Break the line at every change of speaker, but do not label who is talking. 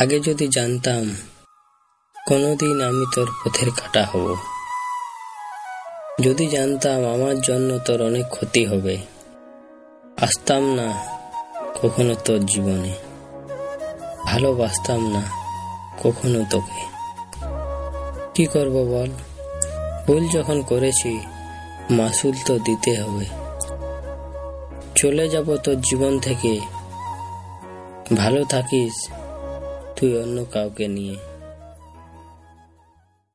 আগে যদি জানতাম, কোনোদিন আমি তোর পথের কাটা হব। যদি জানতাম আমার জন্য তোর অনেক ক্ষতি হবে, আসতাম না কখনো তোর জীবনে। ভালোবাসতাম না কখনো তোকে। কি করব বল? ভুল যখন করেছি, মাসুল তো দিতে হবে। চলে যাব তোর জীবন থেকে। ভালো থাকিস তুই অন্য কাউকে নিয়ে